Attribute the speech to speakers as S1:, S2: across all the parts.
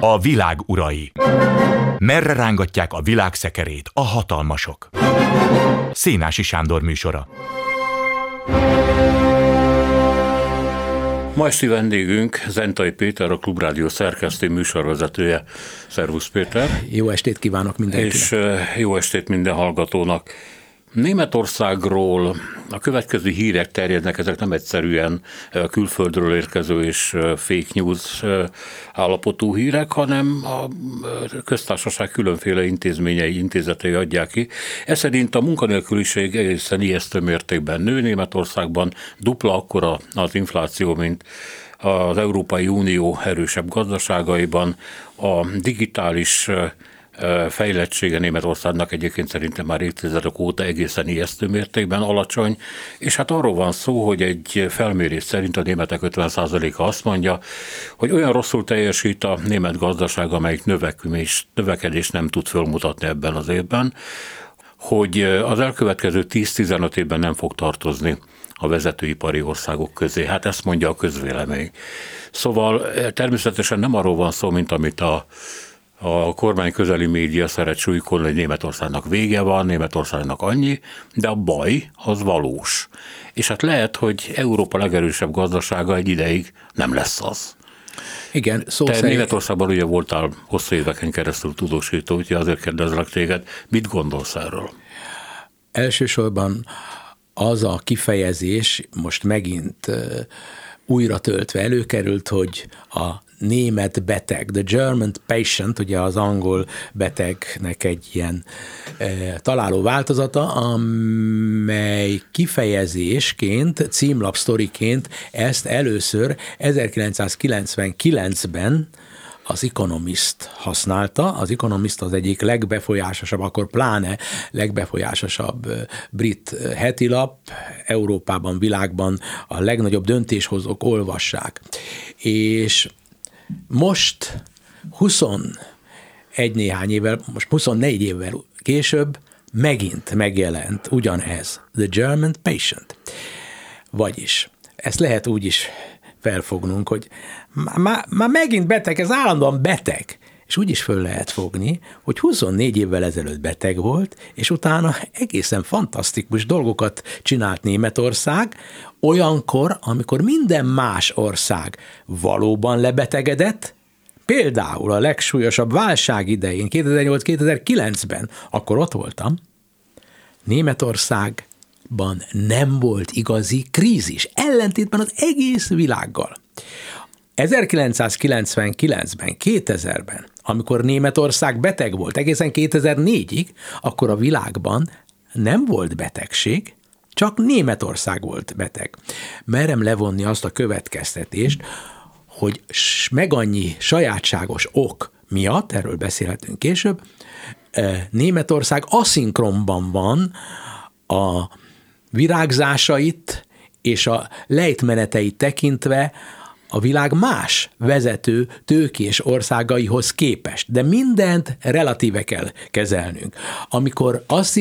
S1: A világ urai. Merre rángatják a világ szekerét a hatalmasok? Szénási Sándor műsora.
S2: Ma esti vendégünk Zentai Péter, a Klubrádió szerkesztő műsorvezetője. Szervusz Péter!
S3: Jó estét kívánok mindenkinek!
S2: És jó estét minden hallgatónak! Németországról a következő hírek terjednek, ezek nem egyszerűen külföldről érkező és fake news állapotú hírek, hanem a köztársaság különféle intézményei, intézetei adják ki. Ez szerint a munkanélküliség egészen ijesztő mértékben nő Németországban, dupla akkora az infláció, mint az Európai Unió erősebb gazdaságaiban, a digitális fejlettsége Németországnak egyébként szerintem már évtizedek óta egészen ijesztő mértékben alacsony, és hát arról van szó, hogy egy felmérés szerint a németek 50%-a azt mondja, hogy olyan rosszul teljesít a német gazdaság, amelyik növekvés, növekedés nem tud fölmutatni ebben az évben, hogy az elkövetkező 10-15 évben nem fog tartozni a vezetőipari országok közé. Hát ezt mondja a közvélemény. Szóval természetesen nem arról van szó, mint amit a a kormány közeli média szeret súlykolni, hogy Németországnak vége van, Németországnak annyi, de a baj az valós. És hát lehet, hogy Európa legerősebb gazdasága egy ideig nem lesz az.
S3: Igen, szó
S2: Te
S3: szerint...
S2: Németországban ugye voltál hosszú éveken keresztül tudósító, úgyhogy azért kérdezlek téged, mit gondolsz erről?
S3: Elsősorban az a kifejezés most megint újra töltve előkerült, hogy a német beteg, the German patient, ugye az angol betegnek egy ilyen e, találó változata, amely kifejezésként, címlapsztoriként ezt először 1999-ben az Economist használta. Az Economist az egyik legbefolyásosabb, akkor pláne legbefolyásosabb brit hetilap, Európában, világban a legnagyobb döntéshozók olvassák. És most 21 néhány évvel, most 24 évvel később megint megjelent ugyanez, The German Patient. Vagyis, ezt lehet úgy is felfognunk, hogy már, már megint beteg, ez állandóan beteg. És úgy is föl lehet fogni, hogy 24 évvel ezelőtt beteg volt, és utána egészen fantasztikus dolgokat csinált Németország, olyankor, amikor minden más ország valóban lebetegedett, például a legsúlyosabb válság idején, 2008-2009-ben, akkor ott voltam, Németországban nem volt igazi krízis, ellentétben az egész világgal. 1999-ben, 2000-ben, amikor Németország beteg volt, egészen 2004-ig, akkor a világban nem volt betegség, csak Németország volt beteg. Merem levonni azt a következtetést, hogy meg annyi sajátságos ok miatt, erről beszélhetünk később, e, Németország aszinkronban van a virágzásait és a lejtmeneteit tekintve a világ más vezető tőkés országaihoz képest. De mindent relatíve kell kezelnünk. Amikor azt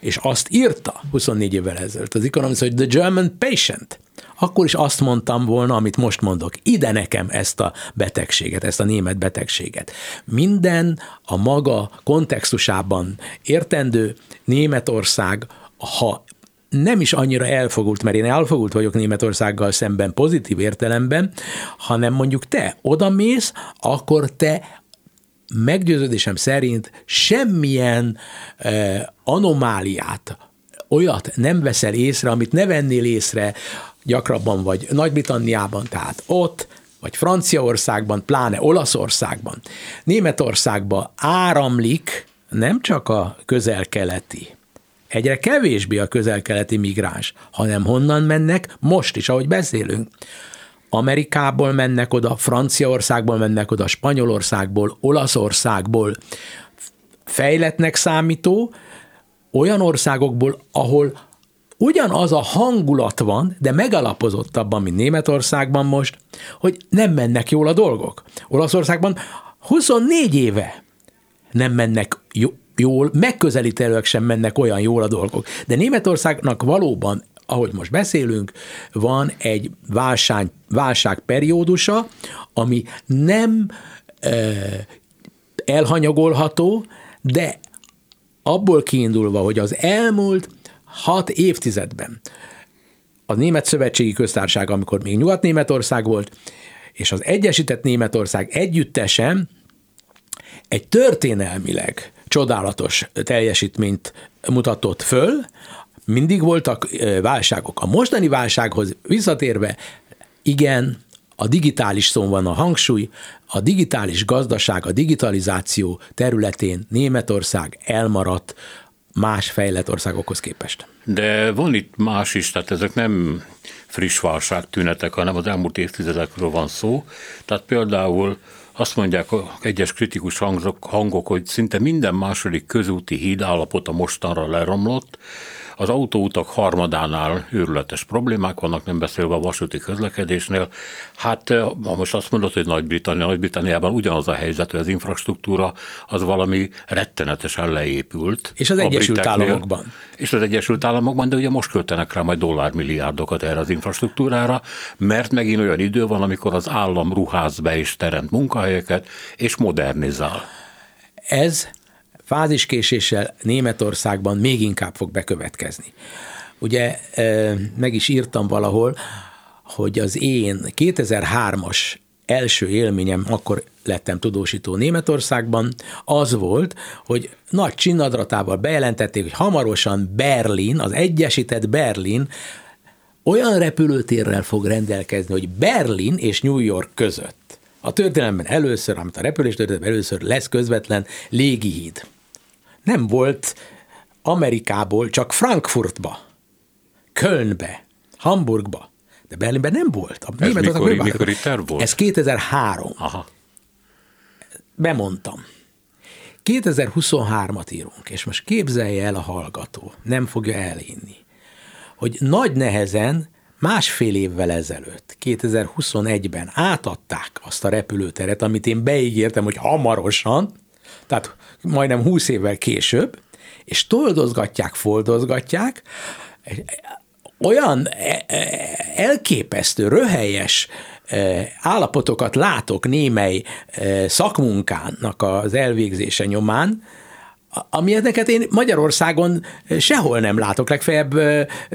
S3: és azt írta 24 évvel ezelőtt az Economist, hogy the German patient, akkor is azt mondtam volna, amit most mondok, ide nekem ezt a betegséget, ezt a német betegséget. Minden a maga kontextusában értendő Németország, ha nem is annyira elfogult, mert én elfogult vagyok Németországgal szemben pozitív értelemben, hanem mondjuk te odamész, akkor te meggyőződésem szerint semmilyen eh, anomáliát, olyat nem veszel észre, amit ne vennél észre gyakrabban vagy Nagy-Britanniában, tehát ott, vagy Franciaországban, pláne Olaszországban, Németországba áramlik nem csak a közel-keleti, egyre kevésbé a közel-keleti migráns, hanem honnan mennek most is, ahogy beszélünk. Amerikából mennek oda, Franciaországból mennek oda, Spanyolországból, Olaszországból, fejletnek számító, olyan országokból, ahol ugyanaz a hangulat van, de megalapozottabban, mint Németországban most, hogy nem mennek jól a dolgok. Olaszországban 24 éve nem mennek jól, megközelítőleg sem mennek olyan jól a dolgok. De Németországnak valóban ahogy most beszélünk, van egy válság, válság periódusa, ami nem e, elhanyagolható, de abból kiindulva, hogy az elmúlt hat évtizedben a Német Szövetségi Köztársaság, amikor még Nyugat-Németország volt, és az Egyesített Németország együttesen egy történelmileg csodálatos teljesítményt mutatott föl, mindig voltak válságok. A mostani válsághoz visszatérve, igen, a digitális szó van a hangsúly, a digitális gazdaság, a digitalizáció területén Németország elmaradt más fejlett országokhoz képest.
S2: De van itt más is, tehát ezek nem friss válság tünetek, hanem az elmúlt évtizedekről van szó. Tehát például azt mondják egyes kritikus hangok, hangok, hogy szinte minden második közúti híd állapota mostanra leromlott, az autóutak harmadánál őrületes problémák vannak, nem beszélve a vasúti közlekedésnél. Hát ha most azt mondod, hogy Nagy-Britannia, Nagy-Britanniában ugyanaz a helyzet, hogy az infrastruktúra az valami rettenetesen leépült.
S3: És az Egyesült Államokban.
S2: És az Egyesült Államokban, de ugye most költenek rá majd dollármilliárdokat erre az infrastruktúrára, mert megint olyan idő van, amikor az állam ruház be és teremt munkahelyeket, és modernizál.
S3: Ez fáziskéséssel Németországban még inkább fog bekövetkezni. Ugye meg is írtam valahol, hogy az én 2003-as első élményem, akkor lettem tudósító Németországban, az volt, hogy nagy csinnadratával bejelentették, hogy hamarosan Berlin, az Egyesített Berlin olyan repülőtérrel fog rendelkezni, hogy Berlin és New York között a történelemben először, amit a repülés történelemben először lesz közvetlen légihíd nem volt Amerikából csak Frankfurtba, Kölnbe, Hamburgba, de Berlinben nem volt. A
S2: Ez mikor, mikor itt volt?
S3: Ez 2003. Aha. Bemondtam. 2023-at írunk, és most képzelje el a hallgató, nem fogja elhinni, hogy nagy nehezen másfél évvel ezelőtt, 2021-ben átadták azt a repülőteret, amit én beígértem, hogy hamarosan, tehát majdnem 20 évvel később, és toldozgatják, foldozgatják, olyan e, e, elképesztő, röhelyes e, állapotokat látok némely szakmunkának az elvégzése nyomán, amilyeneket én Magyarországon sehol nem látok, legfeljebb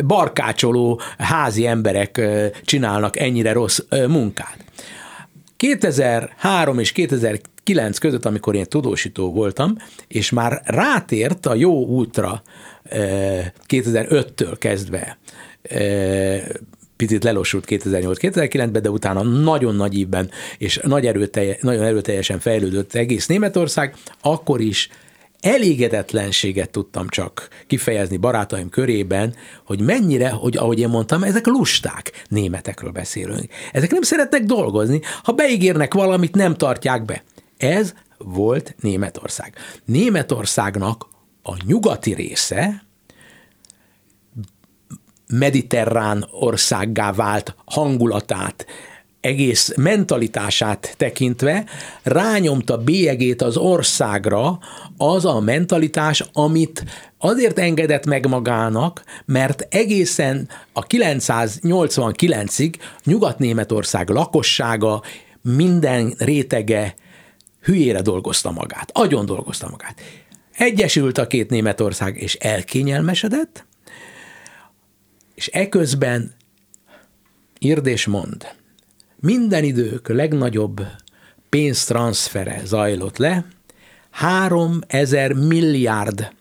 S3: barkácsoló házi emberek csinálnak ennyire rossz munkát. 2003 és 2009 között, amikor én tudósító voltam, és már rátért a jó útra 2005-től kezdve, picit lelossult 2008-2009-ben, de utána nagyon nagy ívben és nagy erőtelje, nagyon erőteljesen fejlődött egész Németország, akkor is elégedetlenséget tudtam csak kifejezni barátaim körében, hogy mennyire, hogy ahogy én mondtam, ezek lusták, németekről beszélünk. Ezek nem szeretnek dolgozni, ha beígérnek valamit, nem tartják be. Ez volt Németország. Németországnak a nyugati része mediterrán országgá vált hangulatát, egész mentalitását tekintve rányomta bélyegét az országra az a mentalitás, amit azért engedett meg magának, mert egészen a 989-ig Nyugat-Németország lakossága minden rétege hülyére dolgozta magát, agyon dolgozta magát. Egyesült a két Németország, és elkényelmesedett, és eközben írd és mond – minden idők legnagyobb pénztranszfere zajlott le, 3000 milliárd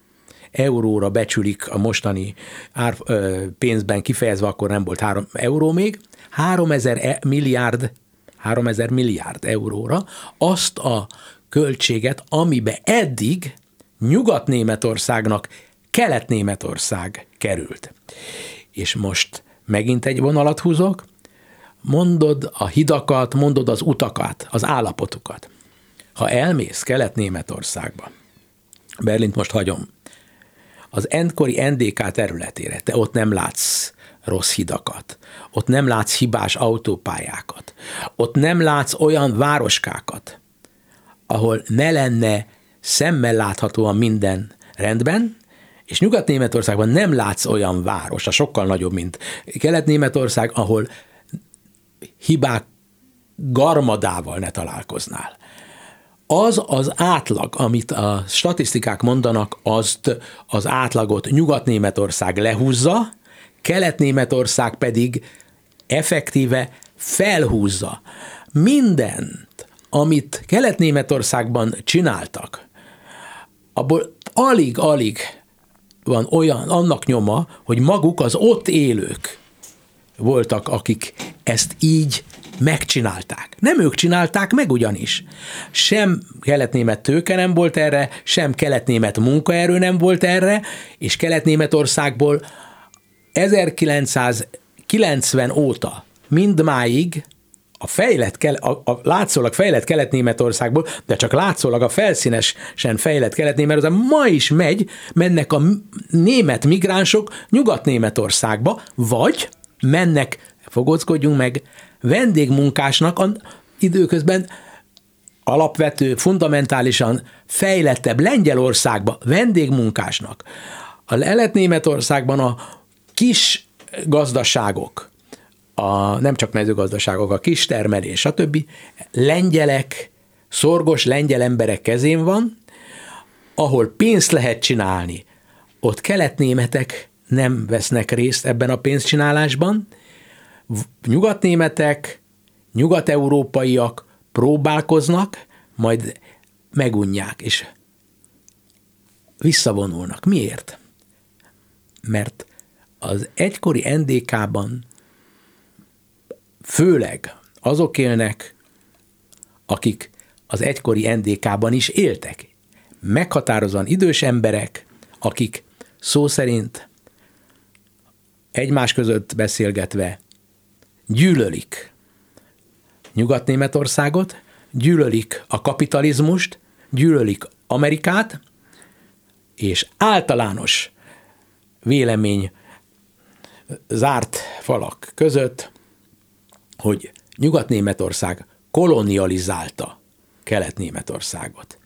S3: euróra becsülik a mostani ár, ö, pénzben kifejezve, akkor nem volt 3 euró még, 3000 e, milliárd 3000 milliárd euróra azt a költséget, amibe eddig Nyugat-Németországnak Kelet-Németország került. És most megint egy vonalat húzok, mondod a hidakat, mondod az utakat, az állapotukat. Ha elmész Kelet-Németországba, Berlint most hagyom, az endkori NDK területére, te ott nem látsz rossz hidakat, ott nem látsz hibás autópályákat, ott nem látsz olyan városkákat, ahol ne lenne szemmel láthatóan minden rendben, És Nyugat-Németországban nem látsz olyan város, a sokkal nagyobb, mint Kelet-Németország, ahol hibák garmadával ne találkoznál. Az az átlag, amit a statisztikák mondanak, azt az átlagot Nyugat-Németország lehúzza, Kelet-Németország pedig effektíve felhúzza. Mindent, amit Kelet-Németországban csináltak, abból alig-alig van olyan, annak nyoma, hogy maguk az ott élők voltak, akik ezt így megcsinálták. Nem ők csinálták meg ugyanis. Sem keletnémet tőke nem volt erre, sem keletnémet munkaerő nem volt erre, és keletnémetországból 1990 óta mindmáig a fejlett, a, a látszólag fejlett Kelet-Németországból, de csak látszólag a felszínesen fejlett Kelet-Németország ma is megy, mennek a német migránsok Nyugat-Németországba, vagy mennek, fogockodjunk meg, vendégmunkásnak a, időközben alapvető, fundamentálisan fejlettebb Lengyelországba vendégmunkásnak. A Lelet-Németországban a kis gazdaságok, a, nem csak mezőgazdaságok, a kis termelés, stb. lengyelek, szorgos lengyel emberek kezén van, ahol pénzt lehet csinálni, ott keletnémetek nem vesznek részt ebben a pénzcsinálásban, nyugatnémetek, nyugat-európaiak próbálkoznak, majd megunják, és visszavonulnak. Miért? Mert az egykori NDK-ban főleg azok élnek, akik az egykori NDK-ban is éltek. Meghatározóan idős emberek, akik szó szerint egymás között beszélgetve gyűlölik Nyugat-Németországot, gyűlölik a kapitalizmust, gyűlölik Amerikát, és általános vélemény zárt falak között, hogy Nyugat-Németország kolonializálta Kelet-Németországot.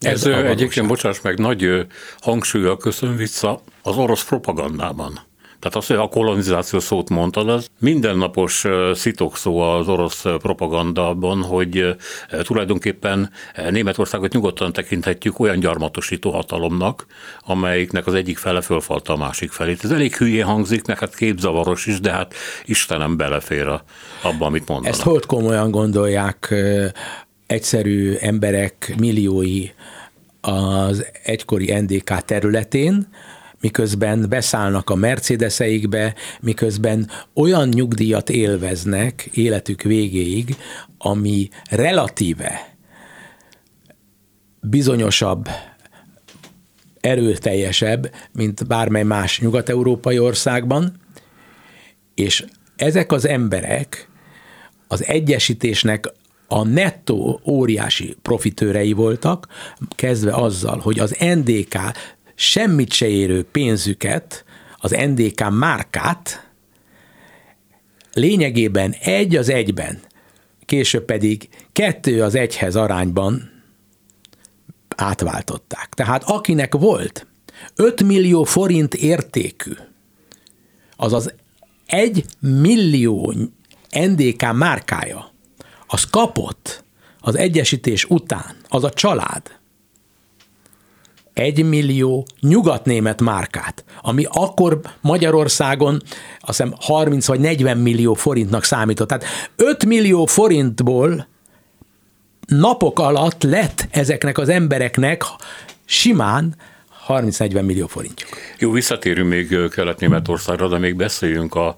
S2: Ez, Ez egyébként, bocsáss meg, nagy hangsúlyjal köszön vissza az orosz propagandában. Tehát az, hogy a kolonizáció szót mondtad, az mindennapos szó az orosz propagandában, hogy tulajdonképpen Németországot nyugodtan tekinthetjük olyan gyarmatosító hatalomnak, amelyiknek az egyik fele fölfalta a másik felét. Ez elég hülyén hangzik, meg hát képzavaros is, de hát Istenem belefér abba, amit mondanak.
S3: Ezt hogy komolyan gondolják egyszerű emberek milliói az egykori NDK területén, miközben beszállnak a Mercedeseikbe, miközben olyan nyugdíjat élveznek életük végéig, ami relatíve bizonyosabb, erőteljesebb, mint bármely más nyugat-európai országban, és ezek az emberek az egyesítésnek a nettó óriási profitőrei voltak, kezdve azzal, hogy az NDK semmit se érő pénzüket, az NDK márkát lényegében egy az egyben, később pedig kettő az egyhez arányban átváltották. Tehát akinek volt 5 millió forint értékű, azaz 1 millió NDK márkája, az kapott az egyesítés után, az a család, egy millió nyugatnémet márkát, ami akkor Magyarországon azt hiszem 30 vagy 40 millió forintnak számított. Tehát 5 millió forintból napok alatt lett ezeknek az embereknek simán 30-40 millió forintjuk.
S2: Jó, visszatérünk még Kelet-Németországra, de még beszéljünk a,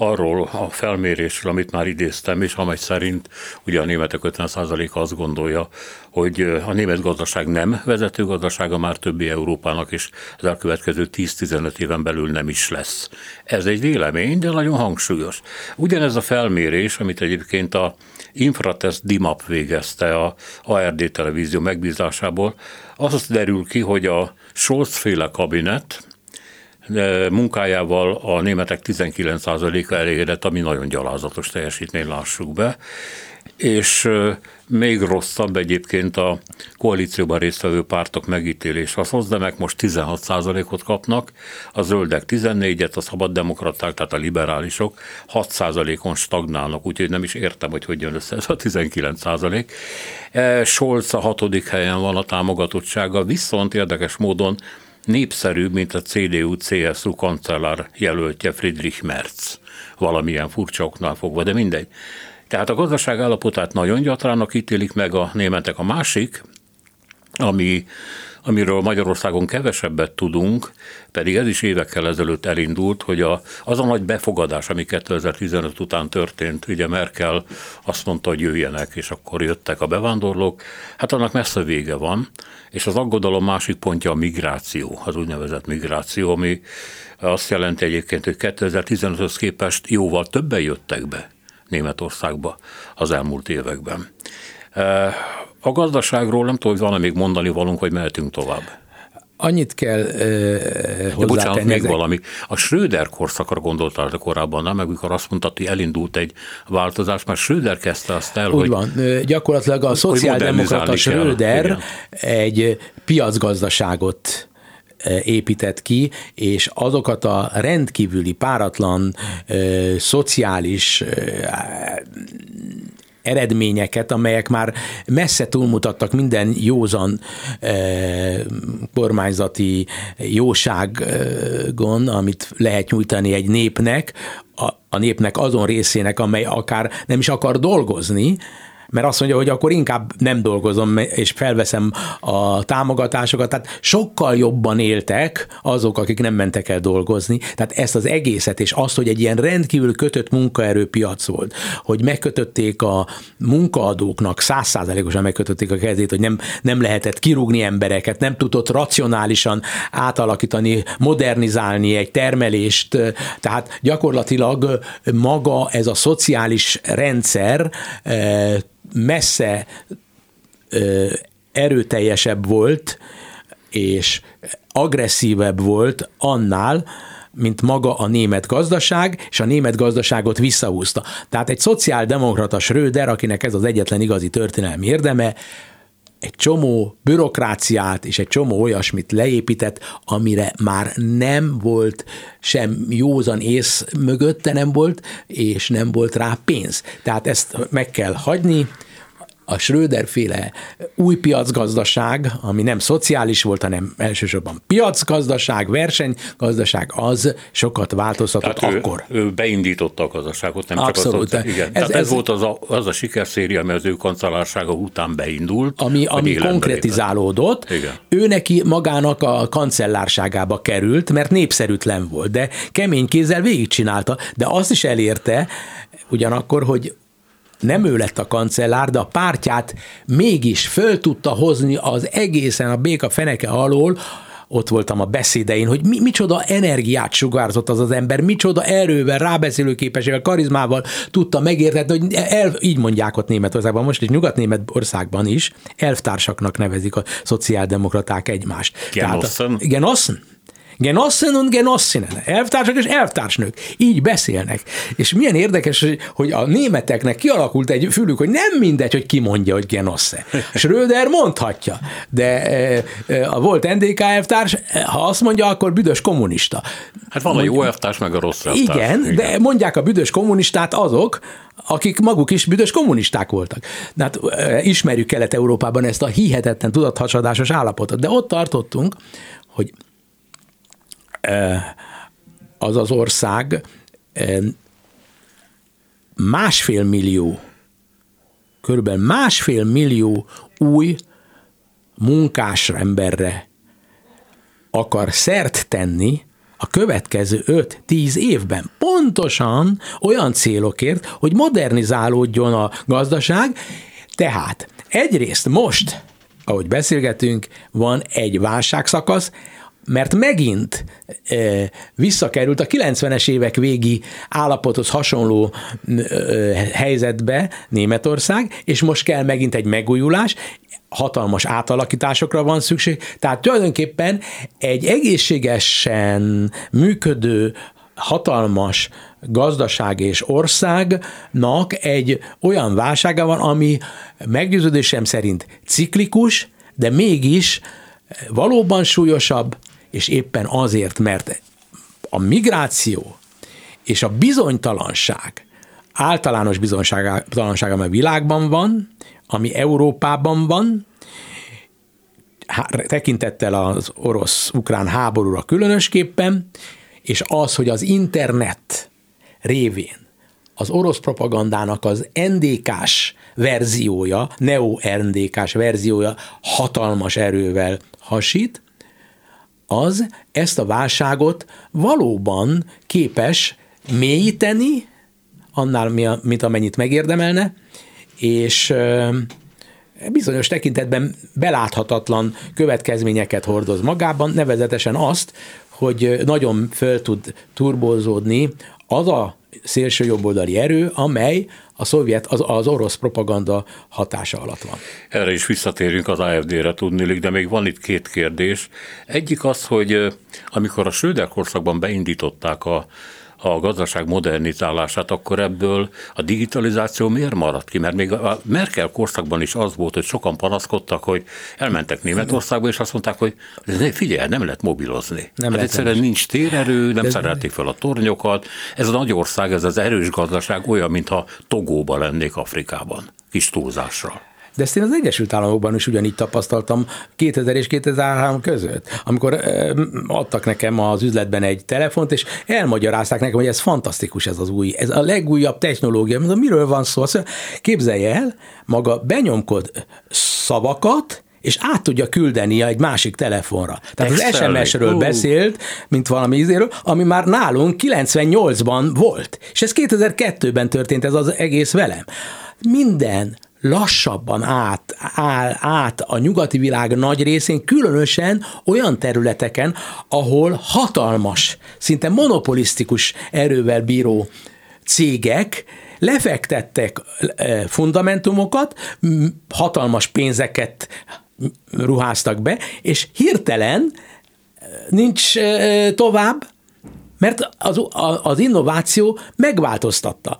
S2: arról a felmérésről, amit már idéztem, és amely szerint ugye a németek 50%-a azt gondolja, hogy a német gazdaság nem vezető gazdasága már többi Európának, és az elkövetkező 10-15 éven belül nem is lesz. Ez egy vélemény, de nagyon hangsúlyos. Ugyanez a felmérés, amit egyébként a Infratest DIMAP végezte a ARD televízió megbízásából, az derül ki, hogy a Scholz-féle kabinet munkájával a németek 19%-a elégedett, ami nagyon gyalázatos teljesítmény, lássuk be. és még rosszabb egyébként a koalícióban résztvevő pártok megítélés. A szozdemek most 16%-ot kapnak, a zöldek 14-et, a szabaddemokraták, tehát a liberálisok 6%-on stagnálnak, úgyhogy nem is értem, hogy hogy jön össze ez a 19%. E, Scholz a hatodik helyen van a támogatottsága, viszont érdekes módon népszerűbb, mint a CDU-CSU kancellár jelöltje Friedrich Merz. Valamilyen furcsa oknál fogva, de mindegy. Tehát a gazdaság állapotát nagyon gyatrának ítélik meg a németek. A másik, ami, amiről Magyarországon kevesebbet tudunk, pedig ez is évekkel ezelőtt elindult, hogy a, az a nagy befogadás, ami 2015 után történt, ugye Merkel azt mondta, hogy jöjjenek, és akkor jöttek a bevándorlók, hát annak messze vége van, és az aggodalom másik pontja a migráció, az úgynevezett migráció, ami azt jelenti egyébként, hogy 2015-höz képest jóval többen jöttek be Németországba az elmúlt években. E, a gazdaságról nem tudom, hogy van-e még mondani valunk, hogy mehetünk tovább.
S3: Annyit kell uh,
S2: De bocsánat, még ezek... valami. A Schröder korszakra gondoltál korábban, nem? Meg amikor azt mondtad, hogy elindult egy változás, mert Schröder kezdte azt el,
S3: Úgy hogy... van. Gyakorlatilag a szociáldemokrata Schröder egy piacgazdaságot épített ki, és azokat a rendkívüli, páratlan, szociális eredményeket, amelyek már messze túlmutattak minden józan eh, kormányzati jóságon, amit lehet nyújtani egy népnek, a, a népnek azon részének, amely akár nem is akar dolgozni, mert azt mondja, hogy akkor inkább nem dolgozom, és felveszem a támogatásokat, tehát sokkal jobban éltek azok, akik nem mentek el dolgozni, tehát ezt az egészet, és azt, hogy egy ilyen rendkívül kötött munkaerőpiac volt, hogy megkötötték a munkaadóknak, százszázalékosan megkötötték a kezét, hogy nem, nem lehetett kirúgni embereket, nem tudott racionálisan átalakítani, modernizálni egy termelést, tehát gyakorlatilag maga ez a szociális rendszer eh, messze ö, erőteljesebb volt, és agresszívebb volt annál, mint maga a német gazdaság, és a német gazdaságot visszahúzta. Tehát egy szociáldemokrata Schröder, akinek ez az egyetlen igazi történelmi érdeme, egy csomó bürokráciát és egy csomó olyasmit leépített, amire már nem volt sem józan ész mögötte nem volt, és nem volt rá pénz. Tehát ezt meg kell hagyni, a Schröder féle új piacgazdaság, ami nem szociális volt, hanem elsősorban piacgazdaság, versenygazdaság, az sokat változtatott
S2: Tehát
S3: akkor.
S2: Ő, ő beindította a gazdaságot, nem Abszolút. csak az, igen. Ez, Tehát ez, ez volt az a, az a sikerszéria, ami az ő kancellársága után beindult.
S3: Ami, ami konkretizálódott. Igen. Ő neki magának a kancellárságába került, mert népszerűtlen volt, de kemény kézzel végigcsinálta, de azt is elérte, ugyanakkor, hogy nem ő lett a kancellár, de a pártját mégis föl tudta hozni az egészen a béka feneke alól, ott voltam a beszédein, hogy mi, micsoda energiát sugárzott az az ember, micsoda erővel, rábeszélő képességgel, karizmával tudta megértetni, hogy el, így mondják ott Németországban, most is Nyugat-Német országban is, elvtársaknak nevezik a szociáldemokraták egymást.
S2: Genossen?
S3: Genossen? Genossen und Genossinnen, elvtársak és elvtársnők, így beszélnek. És milyen érdekes, hogy a németeknek kialakult egy fülük, hogy nem mindegy, hogy ki mondja, hogy Genosse. Schröder mondhatja, de e, e, a volt NDK elvtárs, ha azt mondja, akkor büdös kommunista.
S2: Hát van a jó elvtárs, meg a rossz elvtárs.
S3: Igen, igen, de mondják a büdös kommunistát azok, akik maguk is büdös kommunisták voltak. De hát ismerjük Kelet-Európában ezt a hihetetlen tudathasadásos állapotot, de ott tartottunk, hogy az az ország másfél millió, körülbelül másfél millió új munkás emberre akar szert tenni a következő 5-10 évben. Pontosan olyan célokért, hogy modernizálódjon a gazdaság. Tehát egyrészt most, ahogy beszélgetünk, van egy válságszakasz, mert megint e, visszakerült a 90-es évek végi állapothoz hasonló e, helyzetbe Németország, és most kell megint egy megújulás, hatalmas átalakításokra van szükség, tehát tulajdonképpen egy egészségesen működő, hatalmas gazdaság és országnak egy olyan válsága van, ami meggyőződésem szerint ciklikus, de mégis valóban súlyosabb, és éppen azért, mert a migráció és a bizonytalanság, általános bizonytalanság, ami a világban van, ami Európában van, tekintettel az orosz-ukrán háborúra különösképpen, és az, hogy az internet révén az orosz propagandának az NDK-s verziója, neo-NDK-s verziója hatalmas erővel hasít, az ezt a válságot valóban képes mélyíteni, annál, mint amennyit megérdemelne, és bizonyos tekintetben beláthatatlan következményeket hordoz magában, nevezetesen azt, hogy nagyon föl tud turbózódni az a szélső jobboldali erő, amely a szovjet, az, az orosz propaganda hatása alatt van.
S2: Erre is visszatérünk az AFD-re tudnilik, de még van itt két kérdés. Egyik az, hogy amikor a Schröder korszakban beindították a a gazdaság modernizálását, akkor ebből a digitalizáció miért maradt ki? Mert még a Merkel korszakban is az volt, hogy sokan panaszkodtak, hogy elmentek Németországba, és azt mondták, hogy figyelj, nem lehet mobilozni. Nem hát egyszerűen nem nincs térerő, nem szerelték fel a tornyokat. Ez a nagy ország, ez az erős gazdaság olyan, mintha Togóba lennék Afrikában, kis túlzással.
S3: De ezt én az Egyesült Államokban is ugyanígy tapasztaltam 2000 és 2003 között, amikor adtak nekem az üzletben egy telefont, és elmagyarázták nekem, hogy ez fantasztikus ez az új, ez a legújabb technológia. Mondom, miről van szó? Azt mondja, képzelje el, maga benyomkod szavakat, és át tudja küldeni egy másik telefonra. Tehát az SMS-ről uh. beszélt, mint valami izéről, ami már nálunk 98-ban volt. És ez 2002-ben történt ez az egész velem. Minden lassabban át, áll át a nyugati világ nagy részén, különösen olyan területeken, ahol hatalmas, szinte monopolisztikus erővel bíró cégek lefektettek e, fundamentumokat, hatalmas pénzeket ruháztak be, és hirtelen e, nincs e, tovább, mert az, az innováció megváltoztatta.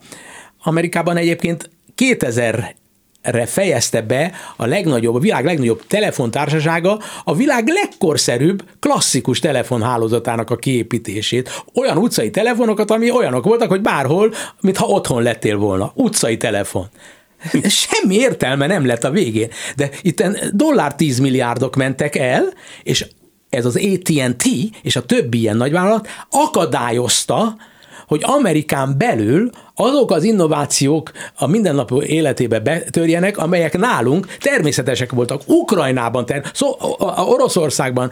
S3: Amerikában egyébként 2000 re fejezte be a legnagyobb, a világ legnagyobb telefontársasága a világ legkorszerűbb klasszikus telefonhálózatának a kiépítését. Olyan utcai telefonokat, ami olyanok voltak, hogy bárhol, mintha otthon lettél volna. Utcai telefon. Semmi értelme nem lett a végén. De itt dollár 10 milliárdok mentek el, és ez az AT&T és a többi ilyen nagyvállalat akadályozta, hogy Amerikán belül azok az innovációk a mindennapi életébe betörjenek, amelyek nálunk természetesek voltak. Ukrajnában, ter- szó, a Oroszországban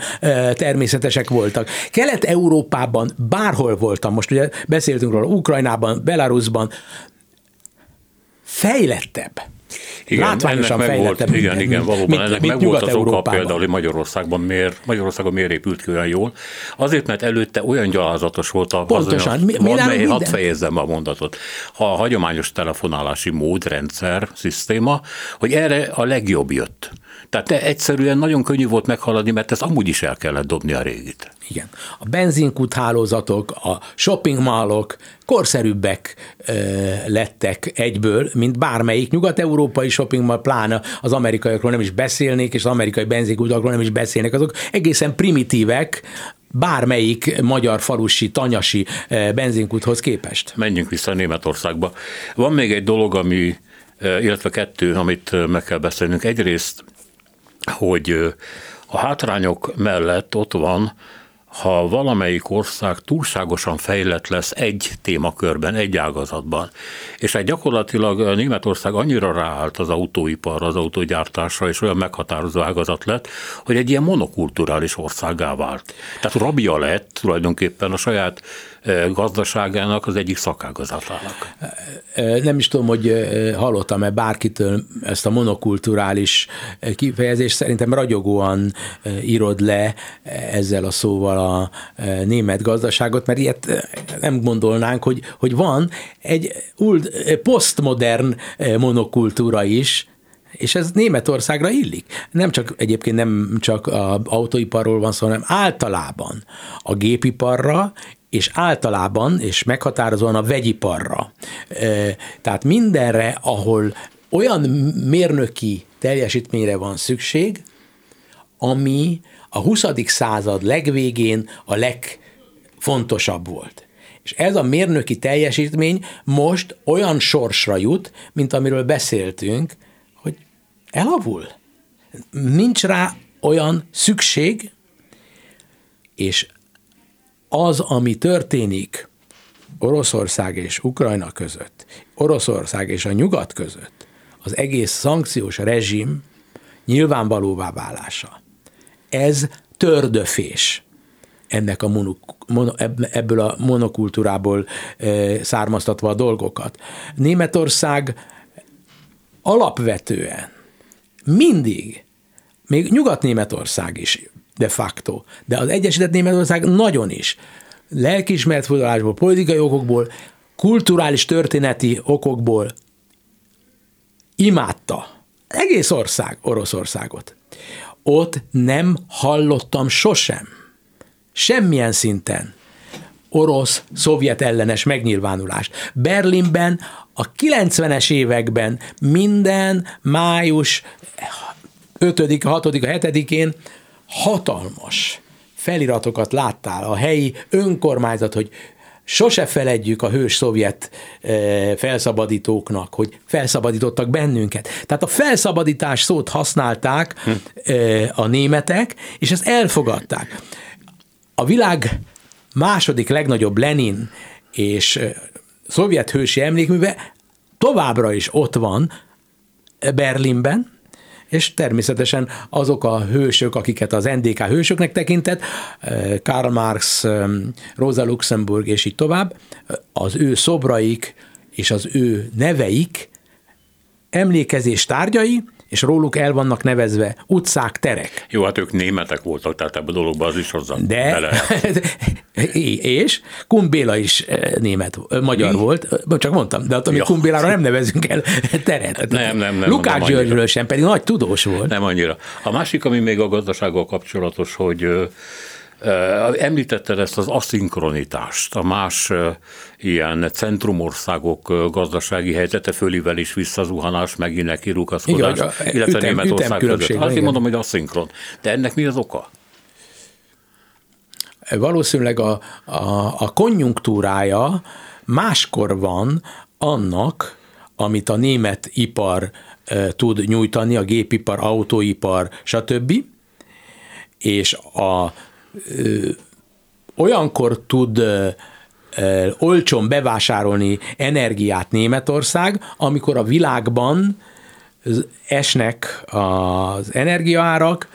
S3: természetesek voltak. Kelet-Európában bárhol voltam, most ugye beszéltünk róla, Ukrajnában, Belarusban, fejlettebb
S2: igen, Látványosan ennek meg volt, igen, igen, valóban mint, ennek mint meg volt az oka például, hogy Magyarországban miért, Magyarországon miért épült ki olyan jól. Azért, mert előtte olyan gyalázatos volt a
S3: Pontosan. Mi, mi
S2: hadd fejezzem a mondatot. Ha a hagyományos telefonálási módrendszer, szisztéma, hogy erre a legjobb jött. Tehát egyszerűen nagyon könnyű volt meghaladni, mert ez amúgy is el kellett dobni a régit.
S3: Igen. A benzinkút hálózatok, a shopping mallok korszerűbbek ö, lettek egyből, mint bármelyik nyugat-európai shopping mall, pláne az amerikaiakról nem is beszélnék, és az amerikai benzinkutakról nem is beszélnek, azok egészen primitívek, bármelyik magyar falusi, tanyasi benzinkúthoz képest.
S2: Menjünk vissza Németországba. Van még egy dolog, ami, illetve kettő, amit meg kell beszélnünk. Egyrészt, hogy a hátrányok mellett ott van ha valamelyik ország túlságosan fejlett lesz egy témakörben, egy ágazatban, és egy gyakorlatilag Németország annyira ráállt az autóiparra, az autógyártásra, és olyan meghatározó ágazat lett, hogy egy ilyen monokulturális országá vált. Tehát rabja lett tulajdonképpen a saját gazdaságának az egyik szakágazatának.
S3: Nem is tudom, hogy hallottam-e bárkitől ezt a monokulturális kifejezést, szerintem ragyogóan írod le ezzel a szóval a német gazdaságot, mert ilyet nem gondolnánk, hogy, hogy van egy posztmodern monokultúra is, és ez Németországra illik. Nem csak egyébként nem csak az autóiparról van szó, hanem általában a gépiparra és általában, és meghatározóan a vegyiparra. Tehát mindenre, ahol olyan mérnöki teljesítményre van szükség, ami a 20. század legvégén a legfontosabb volt. És ez a mérnöki teljesítmény most olyan sorsra jut, mint amiről beszéltünk, hogy elavul. Nincs rá olyan szükség, és az, ami történik Oroszország és Ukrajna között, Oroszország és a nyugat között, az egész szankciós rezsim nyilvánvalóvá válása. Ez tördöfés ennek a mono, mono, ebből a monokultúrából e, származtatva a dolgokat. Németország alapvetően mindig, még Nyugat-Németország is de facto, de az Egyesített Németország nagyon is lelkiismeretfordulásból, politikai okokból, kulturális történeti okokból imádta egész ország Oroszországot. Ott nem hallottam sosem, semmilyen szinten orosz-szovjet ellenes megnyilvánulást. Berlinben a 90-es években minden május 5 6 7-én hatalmas feliratokat láttál a helyi önkormányzat, hogy sose feledjük a hős szovjet e, felszabadítóknak, hogy felszabadítottak bennünket. Tehát a felszabadítás szót használták hm. e, a németek, és ezt elfogadták. A világ második legnagyobb Lenin és e, szovjet hősi emlékműve továbbra is ott van Berlinben, és természetesen azok a hősök, akiket az NDK hősöknek tekintett, eh, Karl Marx, eh, Rosa Luxemburg és így tovább, az ő szobraik és az ő neveik emlékezés tárgyai, és róluk el vannak nevezve utcák, terek.
S2: Jó, hát ők németek voltak, tehát ebben a dologban az is hozzá
S3: De, bele. és Kumbéla is német, magyar Mi? volt, csak mondtam, de attól ja. Kumbélára nem nevezünk el teret.
S2: Nem, nem, nem.
S3: Lukács nem Györgyről sem, pedig nagy tudós volt.
S2: Nem annyira. A másik, ami még a gazdasággal kapcsolatos, hogy Említetted ezt az aszinkronitást, a más ilyen centrumországok gazdasági helyzete fölivel is visszazuhanás, megint neki rukaszkodás, illetve ütem, Németország ütem között. Azt én mondom, hogy aszinkron. De ennek mi az oka?
S3: Valószínűleg a, a, a konjunktúrája máskor van annak, amit a német ipar tud nyújtani, a gépipar, autóipar, stb. És a olyankor tud olcsón bevásárolni energiát Németország, amikor a világban esnek az energiaárak,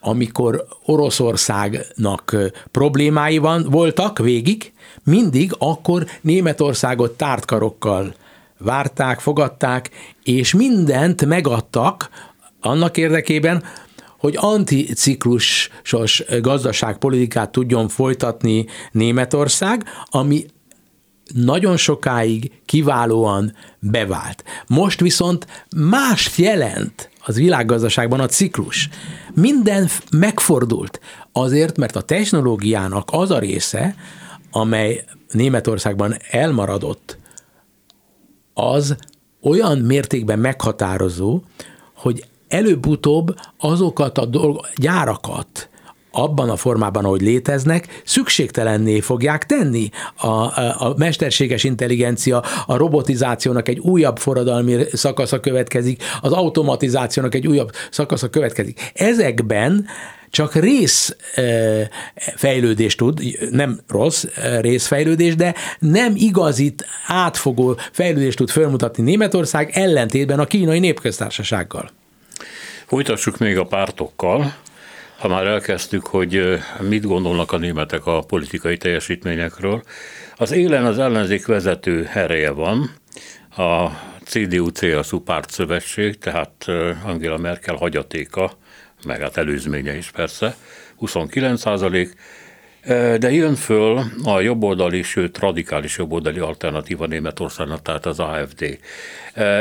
S3: amikor Oroszországnak problémái van, voltak végig, mindig akkor Németországot tártkarokkal várták, fogadták, és mindent megadtak annak érdekében, hogy anticiklusos gazdaságpolitikát tudjon folytatni Németország, ami nagyon sokáig kiválóan bevált. Most viszont mást jelent az világgazdaságban a ciklus. Minden megfordult. Azért, mert a technológiának az a része, amely Németországban elmaradott, az olyan mértékben meghatározó, hogy előbb-utóbb azokat a dolg, gyárakat, abban a formában, ahogy léteznek, szükségtelenné fogják tenni. A, a, a mesterséges intelligencia, a robotizációnak egy újabb forradalmi szakasza következik, az automatizációnak egy újabb szakasza következik. Ezekben csak rész fejlődést tud, nem rossz részfejlődés, de nem igazit átfogó fejlődést tud felmutatni Németország ellentétben a kínai népköztársasággal.
S2: Folytassuk még a pártokkal. Ha már elkezdtük, hogy mit gondolnak a németek a politikai teljesítményekről. Az élen az ellenzék vezető ereje van, a CDU-CSU pártszövetség, tehát Angela Merkel hagyatéka, meg hát előzménye is persze, 29 százalék, De jön föl a jobboldali, sőt radikális jobboldali alternatíva Németországnak, tehát az AFD.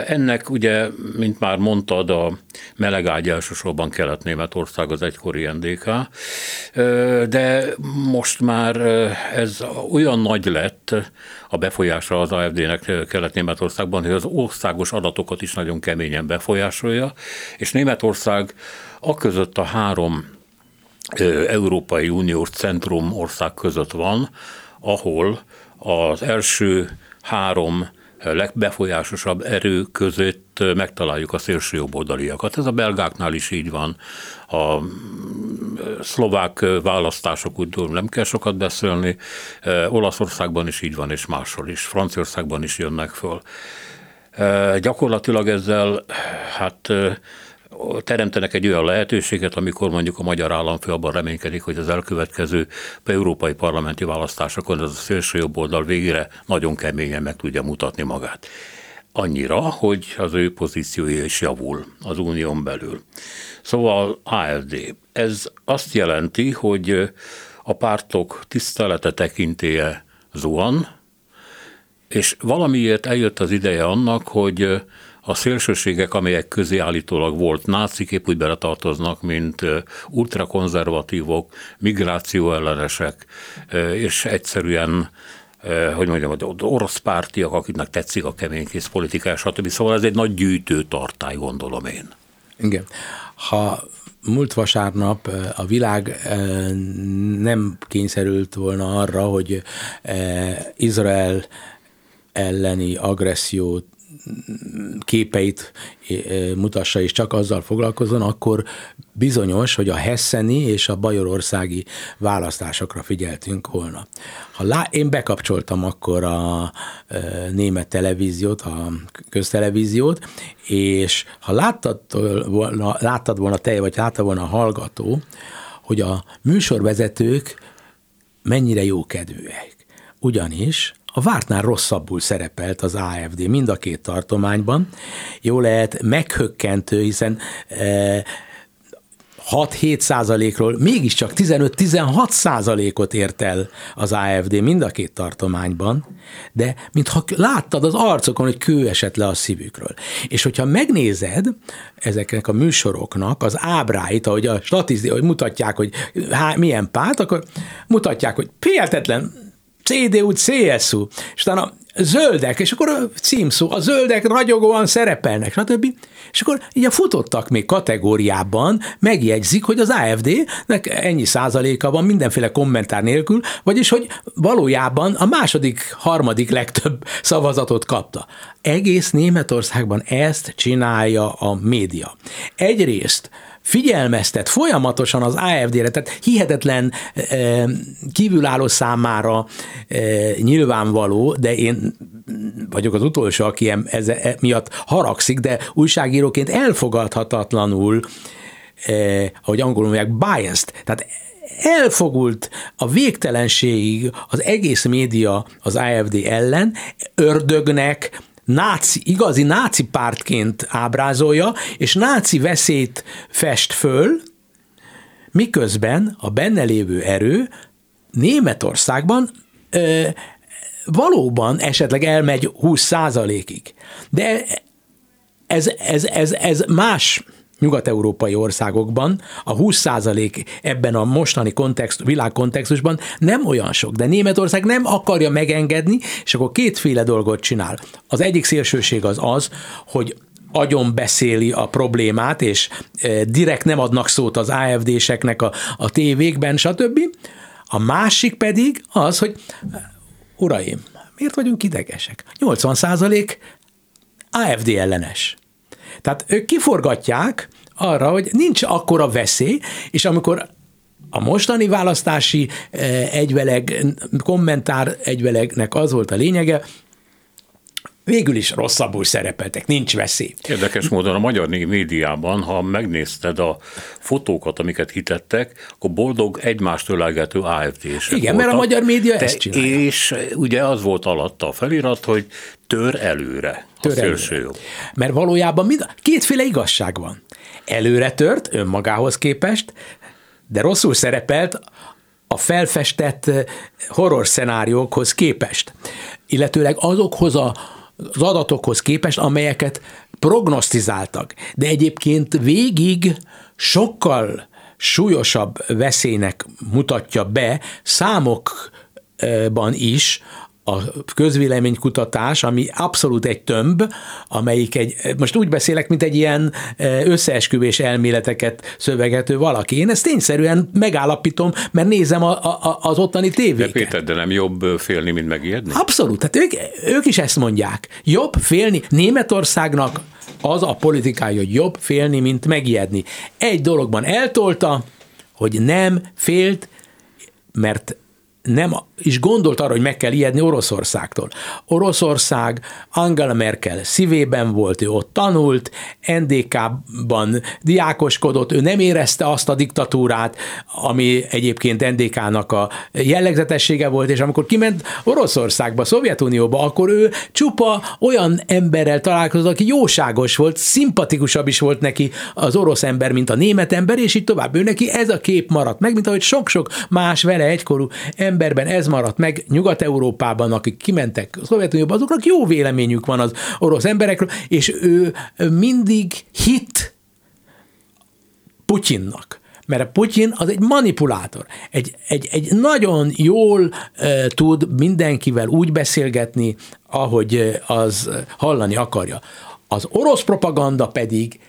S2: Ennek ugye, mint már mondtad, a melegágy elsősorban Kelet-Németország, az egykori NDK, de most már ez olyan nagy lett a befolyása az AFD-nek Kelet-Németországban, hogy az országos adatokat is nagyon keményen befolyásolja, és Németország a között a három Európai Uniós centrum ország között van, ahol az első három legbefolyásosabb erő között megtaláljuk a szélső jobboldaliakat. Ez a belgáknál is így van. A szlovák választások úgy nem kell sokat beszélni. Olaszországban is így van, és máshol is. Franciaországban is jönnek föl. Gyakorlatilag ezzel hát teremtenek egy olyan lehetőséget, amikor mondjuk a magyar államfő abban reménykedik, hogy az elkövetkező európai parlamenti választásokon ez a szélső jobb oldal végére nagyon keményen meg tudja mutatni magát. Annyira, hogy az ő pozíciója is javul az unión belül. Szóval AFD. Ez azt jelenti, hogy a pártok tisztelete tekintéje zuhan, és valamiért eljött az ideje annak, hogy a szélsőségek, amelyek közé állítólag volt nácik, épp úgy beletartoznak, mint ultrakonzervatívok, migrációellenesek, és egyszerűen hogy mondjam, orosz pártiak, akiknek tetszik a keménykész politikás, stb. Szóval ez egy nagy gyűjtő tartály, gondolom én.
S3: Igen. Ha múlt vasárnap a világ nem kényszerült volna arra, hogy Izrael elleni agressziót képeit eh, mutassa és csak azzal foglalkozzon, akkor bizonyos, hogy a hesseni és a bajorországi választásokra figyeltünk volna. Ha lá, én bekapcsoltam akkor a e, német televíziót, a köztelevíziót, és ha láttad volna, láttad volna te, vagy láttad volna a hallgató, hogy a műsorvezetők mennyire jókedvűek. Ugyanis a vártnál rosszabbul szerepelt az AFD mind a két tartományban. Jó lehet meghökkentő, hiszen e, 6-7 százalékról mégiscsak 15-16 százalékot ért el az AFD mind a két tartományban, de mintha láttad az arcokon, hogy kő esett le a szívükről. És hogyha megnézed ezeknek a műsoroknak az ábráit, ahogy a statisztika, hogy mutatják, hogy há, milyen párt, akkor mutatják, hogy péltetlen CDU, CSU, és utána zöldek, és akkor a címszó, a zöldek ragyogóan szerepelnek, stb. És akkor így a futottak még kategóriában megjegyzik, hogy az AFD-nek ennyi százaléka van mindenféle kommentár nélkül, vagyis hogy valójában a második, harmadik legtöbb szavazatot kapta. Egész Németországban ezt csinálja a média. Egyrészt figyelmeztet folyamatosan az AFD-re, tehát hihetetlen e, kívülálló számára e, nyilvánvaló, de én vagyok az utolsó, aki ez, e, miatt haragszik, de újságíróként elfogadhatatlanul, eh, ahogy angolul mondják, biased, tehát elfogult a végtelenségig az egész média az AFD ellen, ördögnek, náci, igazi náci pártként ábrázolja, és náci veszélyt fest föl, miközben a benne lévő erő Németországban ö, valóban esetleg elmegy 20 százalékig. De ez, ez, ez, ez más nyugat-európai országokban a 20% ebben a mostani kontext, világkontextusban nem olyan sok, de Németország nem akarja megengedni, és akkor kétféle dolgot csinál. Az egyik szélsőség az az, hogy agyon beszéli a problémát, és e, direkt nem adnak szót az AFD-seknek a, a tévékben, stb. A másik pedig az, hogy uraim, miért vagyunk idegesek? 80 százalék AFD ellenes. Tehát ők kiforgatják arra, hogy nincs akkora veszély, és amikor a mostani választási eh, egyveleg, kommentár egyvelegnek az volt a lényege, végül is rosszabbul szerepeltek, nincs veszély.
S2: Érdekes módon a magyar médiában, ha megnézted a fotókat, amiket hitettek, akkor boldog egymást ölelgető afd
S3: Igen, voltak. mert a magyar média ezt csinálja.
S2: És ugye az volt alatta a felirat, hogy tör előre. Tör előre.
S3: Mert valójában mind, kétféle igazság van. Előre tört önmagához képest, de rosszul szerepelt a felfestett horror szenáriókhoz képest, illetőleg azokhoz a, az adatokhoz képest, amelyeket prognosztizáltak. De egyébként végig sokkal súlyosabb veszélynek mutatja be számokban is a közvéleménykutatás, ami abszolút egy tömb, amelyik egy, most úgy beszélek, mint egy ilyen e, összeesküvés elméleteket szövegető valaki. Én ezt tényszerűen megállapítom, mert nézem a, a, az ottani tévéket.
S2: De Péter, de nem jobb félni, mint megijedni?
S3: Abszolút, tehát ők, ők is ezt mondják. Jobb félni. Németországnak az a politikája, hogy jobb félni, mint megijedni. Egy dologban eltolta, hogy nem félt, mert nem is gondolt arra, hogy meg kell ijedni Oroszországtól. Oroszország Angela Merkel szívében volt, ő ott tanult, NDK-ban diákoskodott, ő nem érezte azt a diktatúrát, ami egyébként NDK-nak a jellegzetessége volt, és amikor kiment Oroszországba, Szovjetunióba, akkor ő csupa olyan emberrel találkozott, aki jóságos volt, szimpatikusabb is volt neki az orosz ember, mint a német ember, és így tovább. Ő neki ez a kép maradt meg, mint ahogy sok-sok más vele egykorú emberben ez maradt meg Nyugat-Európában, akik kimentek a Szovjetunióba, azoknak jó véleményük van az orosz emberekről, és ő mindig hit Putyinnak mert a Putyin az egy manipulátor. Egy, egy, egy nagyon jól e, tud mindenkivel úgy beszélgetni, ahogy az hallani akarja. Az orosz propaganda pedig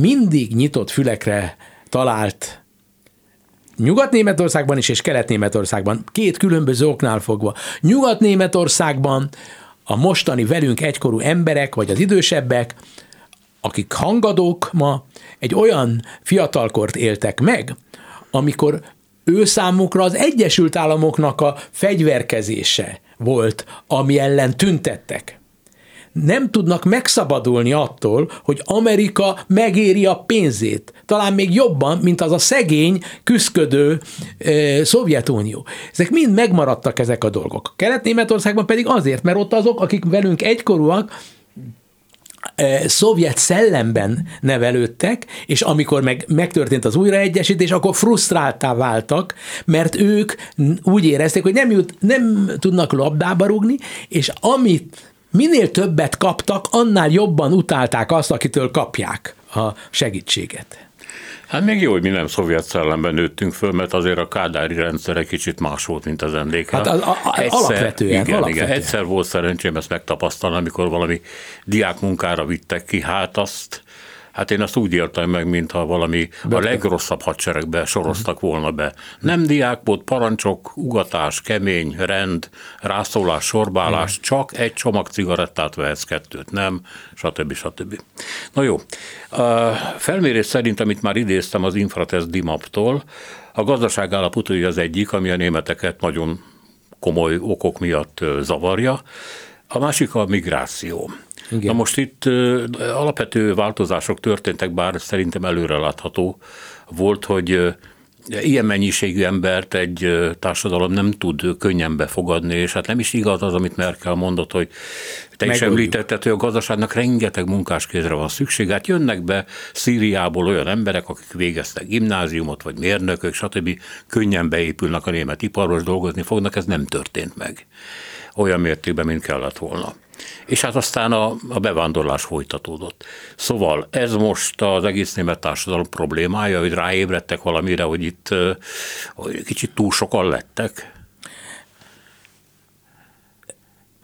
S3: mindig nyitott fülekre talált Nyugat-Németországban is és Kelet-Németországban, két különböző oknál fogva. Nyugat-Németországban a mostani velünk egykorú emberek, vagy az idősebbek, akik hangadók ma, egy olyan fiatalkort éltek meg, amikor ő számukra az Egyesült Államoknak a fegyverkezése volt, ami ellen tüntettek nem tudnak megszabadulni attól, hogy Amerika megéri a pénzét. Talán még jobban, mint az a szegény, küszködő e, Szovjetunió. Ezek mind megmaradtak ezek a dolgok. Kelet-Németországban pedig azért, mert ott azok, akik velünk egykorúak, e, szovjet szellemben nevelődtek, és amikor meg, megtörtént az újraegyesítés, akkor frusztráltá váltak, mert ők úgy érezték, hogy nem, jut, nem tudnak labdába rugni, és amit minél többet kaptak, annál jobban utálták azt, akitől kapják a segítséget.
S2: Hát még jó, hogy mi nem szovjet szellemben nőttünk föl, mert azért a kádári rendszer egy kicsit más volt, mint az NDK.
S3: Hát az, a, a, egyszer, alapvetően,
S2: igen,
S3: alapvetően.
S2: Igen, egyszer volt szerencsém ezt megtapasztalni, amikor valami diákmunkára vittek ki, hát azt Hát én azt úgy értem meg, mintha valami Be, a legrosszabb hadseregbe soroztak volna be. Nem diák volt, parancsok, ugatás, kemény, rend, rászólás, sorbálás, Igen. csak egy csomag cigarettát vehetsz, kettőt nem, stb. stb. Na jó, a felmérés szerint, amit már idéztem az Infratest Dimaptól, a gazdaság állapotúja az egyik, ami a németeket nagyon komoly okok miatt zavarja, a másik a migráció. Igen. Na most itt alapvető változások történtek, bár szerintem előrelátható volt, hogy ilyen mennyiségű embert egy társadalom nem tud könnyen befogadni, és hát nem is igaz az, amit Merkel mondott, hogy te is említetted, hogy a gazdaságnak rengeteg munkáskézre van szükség. Hát jönnek be Szíriából olyan emberek, akik végeztek gimnáziumot, vagy mérnökök, stb. könnyen beépülnek a német iparos, dolgozni fognak, ez nem történt meg olyan mértékben, mint kellett volna. És hát aztán a, a bevándorlás folytatódott. Szóval ez most az egész német társadalom problémája, hogy ráébredtek valamire, hogy itt hogy kicsit túl sokan lettek?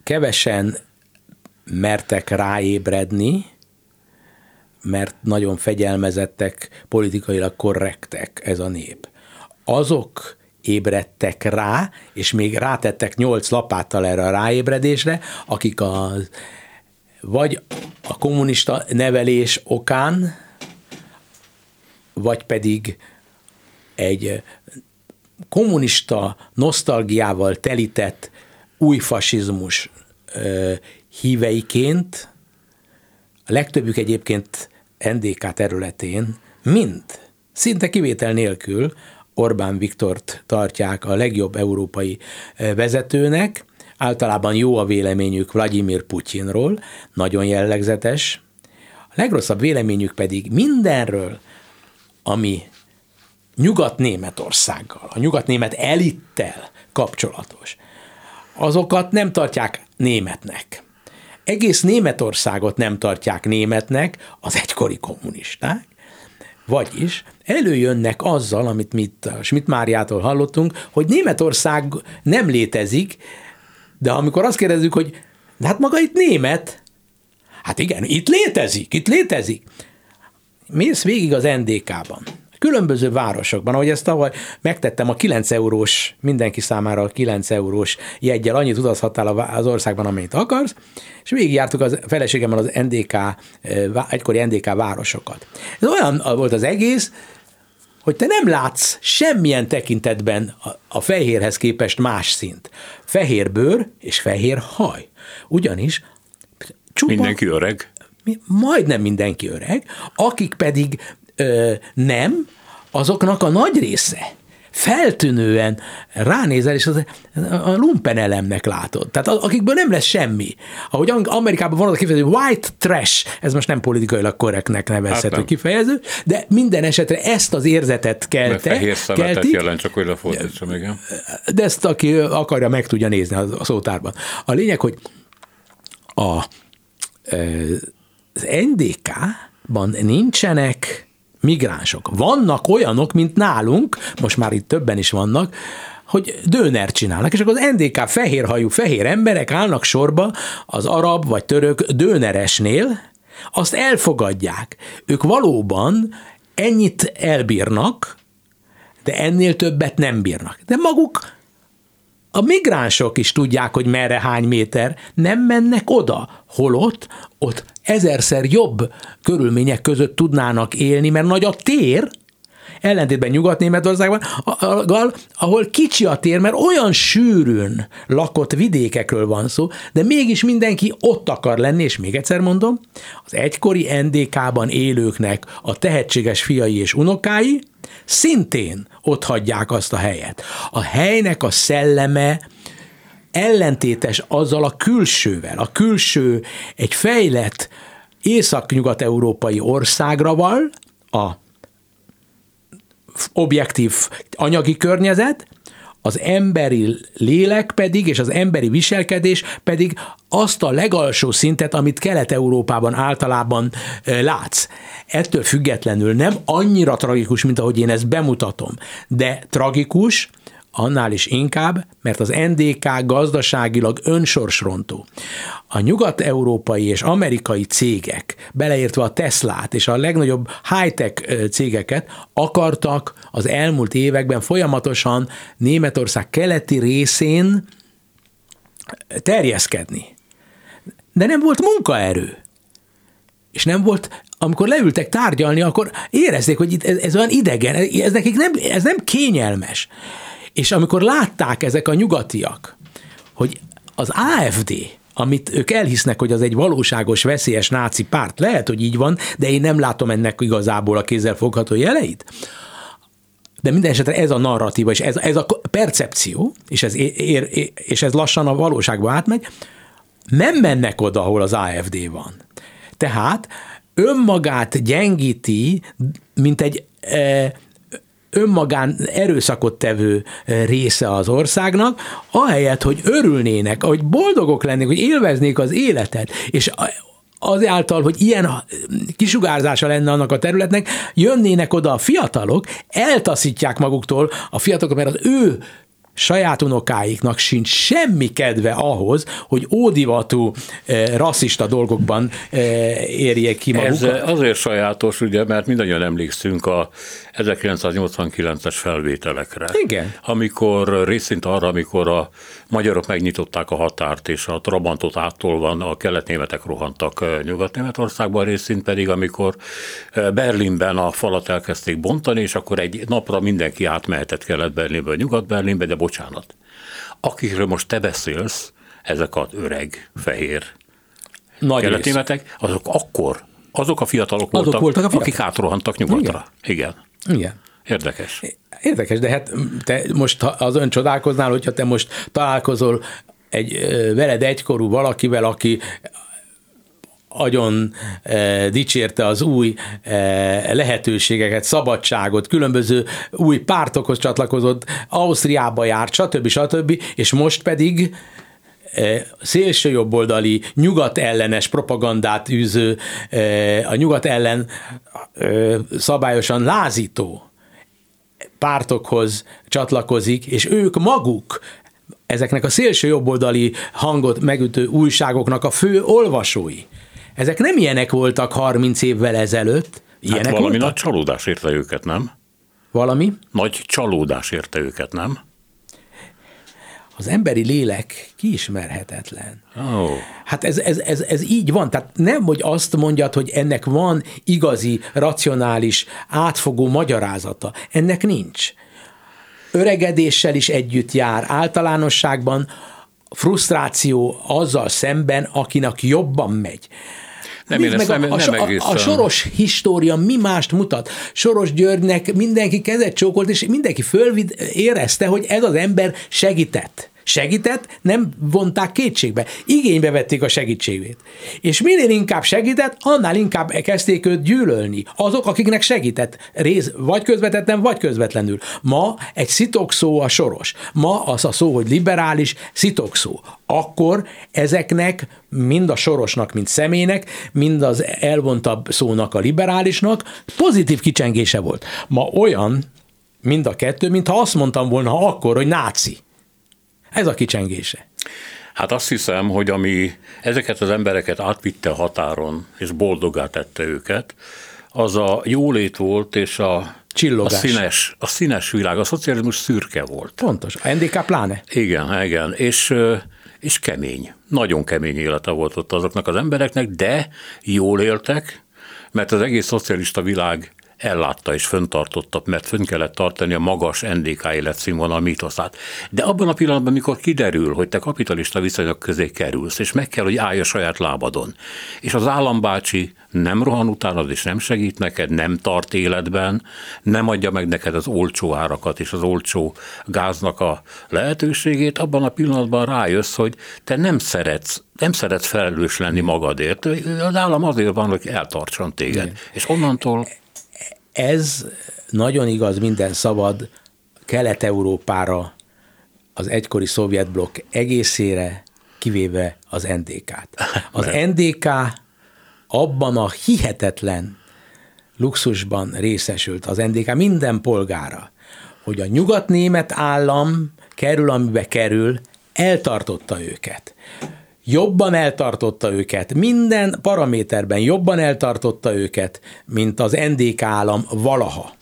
S3: Kevesen mertek ráébredni, mert nagyon fegyelmezettek, politikailag korrektek ez a nép. Azok ébredtek rá, és még rátettek nyolc lapáttal erre a ráébredésre, akik a, vagy a kommunista nevelés okán, vagy pedig egy kommunista nosztalgiával telített új fasizmus híveiként, a legtöbbük egyébként NDK területén mind, szinte kivétel nélkül Orbán Viktort tartják a legjobb európai eh, vezetőnek, általában jó a véleményük Vladimir Putyinról, nagyon jellegzetes, a legrosszabb véleményük pedig mindenről, ami Nyugat-Németországgal, a nyugat-német elittel kapcsolatos, azokat nem tartják németnek. Egész Németországot nem tartják németnek az egykori kommunisták, vagyis előjönnek azzal, amit mi itt a Schmidt Máriától hallottunk, hogy Németország nem létezik, de amikor azt kérdezzük, hogy de hát maga itt német, hát igen, itt létezik, itt létezik. Mész végig az NDK-ban, különböző városokban, ahogy ezt tavaly megtettem a 9 eurós, mindenki számára a 9 eurós jegyel, annyit utazhattál az országban, amennyit akarsz, és végigjártuk az feleségemmel az NDK, eh, egykori NDK városokat. Ez olyan volt az egész, hogy te nem látsz semmilyen tekintetben a, a fehérhez képest más szint. Fehér bőr és fehér haj. Ugyanis
S2: csupa, Mindenki öreg.
S3: Majdnem mindenki öreg, akik pedig ö, nem, azoknak a nagy része feltűnően ránézel, és az, a lumpen elemnek látod. Tehát akikből nem lesz semmi. Ahogy Amerikában van az a kifejező, white trash, ez most nem politikailag korrektnek nevezhető hát kifejező, de minden esetre ezt az érzetet kelte.
S2: Mert fehér keltik, jelent, csak hogy lefordítsam, igen.
S3: De ezt aki akarja, meg tudja nézni a szótárban. A lényeg, hogy a, az NDK-ban nincsenek migránsok. Vannak olyanok, mint nálunk, most már itt többen is vannak, hogy döner csinálnak, és akkor az NDK fehérhajú fehér emberek állnak sorba az arab vagy török döneresnél, azt elfogadják. Ők valóban ennyit elbírnak, de ennél többet nem bírnak. De maguk a migránsok is tudják, hogy merre hány méter, nem mennek oda, holott ott ezerszer jobb körülmények között tudnának élni, mert nagy a tér, ellentétben Nyugat-Németországban, ahol kicsi a tér, mert olyan sűrűn lakott vidékekről van szó, de mégis mindenki ott akar lenni, és még egyszer mondom, az egykori NDK-ban élőknek a tehetséges fiai és unokái szintén ott hagyják azt a helyet. A helynek a szelleme ellentétes azzal a külsővel. A külső egy fejlett észak-nyugat-európai országra van, a objektív anyagi környezet, az emberi lélek pedig, és az emberi viselkedés pedig azt a legalsó szintet, amit Kelet-Európában általában látsz. Ettől függetlenül nem annyira tragikus, mint ahogy én ezt bemutatom, de tragikus, annál is inkább, mert az NDK gazdaságilag önsorsrontó. A nyugat-európai és amerikai cégek, beleértve a Teslát és a legnagyobb high-tech cégeket akartak az elmúlt években folyamatosan Németország keleti részén terjeszkedni. De nem volt munkaerő. És nem volt, amikor leültek tárgyalni, akkor érezték, hogy itt ez, ez olyan idegen, ez nekik nem, ez nem kényelmes. És amikor látták ezek a nyugatiak, hogy az AFD, amit ők elhisznek, hogy az egy valóságos, veszélyes náci párt, lehet, hogy így van, de én nem látom ennek igazából a kézzelfogható jeleit, de minden esetre ez a narratíva, és ez, ez a percepció, és ez, ér, és ez lassan a valóságba átmegy, nem mennek oda, ahol az AFD van. Tehát önmagát gyengíti, mint egy e, önmagán erőszakot tevő része az országnak, ahelyett, hogy örülnének, hogy boldogok lennék, hogy élveznék az életet, és azáltal, hogy ilyen kisugárzása lenne annak a területnek, jönnének oda a fiatalok, eltaszítják maguktól a fiatalokat, mert az ő saját unokáiknak sincs semmi kedve ahhoz, hogy ódivatú e, rasszista dolgokban e, érjék ki magukat.
S2: Ez azért sajátos, ugye, mert mindannyian emlékszünk a 1989-es felvételekre.
S3: Igen.
S2: Amikor részint arra, amikor a magyarok megnyitották a határt, és a Trabantot áttolvan a keletnémetek rohantak Nyugat-Németországban, részint pedig, amikor Berlinben a falat elkezdték bontani, és akkor egy napra mindenki átmehetett Kelet-Berlinből Nyugat-Berlinbe, de bocsánat. Akikről most te beszélsz, ezek az öreg, fehér
S3: Nagy
S2: keletnémetek, azok akkor azok a fiatalok voltak, azok voltak a fiatalok. akik átrohantak nyugatra. Igen.
S3: Igen. Igen.
S2: Érdekes.
S3: Érdekes, de hát te most az ön csodálkoznál, hogyha te most találkozol egy veled egykorú valakivel, aki agyon e, dicsérte az új e, lehetőségeket, szabadságot, különböző új pártokhoz csatlakozott, Ausztriába járt, stb. stb. És most pedig szélsőjobboldali, nyugat ellenes propagandát űző, a nyugat ellen szabályosan lázító pártokhoz csatlakozik, és ők maguk ezeknek a szélső jobboldali hangot megütő újságoknak a fő olvasói. Ezek nem ilyenek voltak 30 évvel ezelőtt. Ilyenek
S2: hát valami
S3: voltak?
S2: nagy csalódás érte őket, nem?
S3: Valami?
S2: Nagy csalódás érte őket, nem?
S3: Az emberi lélek kiismerhetetlen.
S2: Oh.
S3: Hát ez, ez, ez, ez így van. Tehát nem, hogy azt mondjad, hogy ennek van igazi, racionális, átfogó magyarázata. Ennek nincs. Öregedéssel is együtt jár. Általánosságban frusztráció azzal szemben, akinek jobban megy.
S2: Nem, ezt
S3: meg
S2: nem,
S3: a,
S2: nem
S3: a, a Soros história mi mást mutat? Soros Györgynek mindenki kezet csókolt, és mindenki fölvid érezte, hogy ez az ember segített. Segített, nem vonták kétségbe. Igénybe vették a segítségét. És minél inkább segített, annál inkább kezdték őt gyűlölni. Azok, akiknek segített. Rész, vagy közvetetten, vagy közvetlenül. Ma egy szitokszó a soros. Ma az a szó, hogy liberális szitokszó. Akkor ezeknek mind a sorosnak, mint személynek, mind az elvontabb szónak a liberálisnak pozitív kicsengése volt. Ma olyan, mind a kettő, mintha azt mondtam volna akkor, hogy náci. Ez a kicsengése.
S2: Hát azt hiszem, hogy ami ezeket az embereket átvitte határon, és boldogá tette őket, az a jólét volt, és a, a
S3: Csillogás.
S2: színes, a színes világ, a szocializmus szürke volt.
S3: Pontos. A NDK pláne.
S2: Igen, igen, és, és kemény. Nagyon kemény élete volt ott azoknak az embereknek, de jól éltek, mert az egész szocialista világ ellátta és föntartotta, mert fönn kellett tartani a magas NDK életszínvonal mítoszát. De abban a pillanatban, amikor kiderül, hogy te kapitalista viszonyok közé kerülsz, és meg kell, hogy állj a saját lábadon, és az állambácsi nem rohan utánad, és nem segít neked, nem tart életben, nem adja meg neked az olcsó árakat és az olcsó gáznak a lehetőségét, abban a pillanatban rájössz, hogy te nem szeretsz nem szeretsz felelős lenni magadért. Az állam azért van, hogy eltartson téged. Igen. És onnantól
S3: Ez nagyon igaz minden szabad Kelet-Európára, az egykori szovjet blokk egészére, kivéve az NDK-t. Az NDK abban a hihetetlen luxusban részesült az NDK minden polgára, hogy a nyugatnémet állam kerül, amibe kerül, eltartotta őket. Jobban eltartotta őket, minden paraméterben jobban eltartotta őket, mint az NDK állam valaha.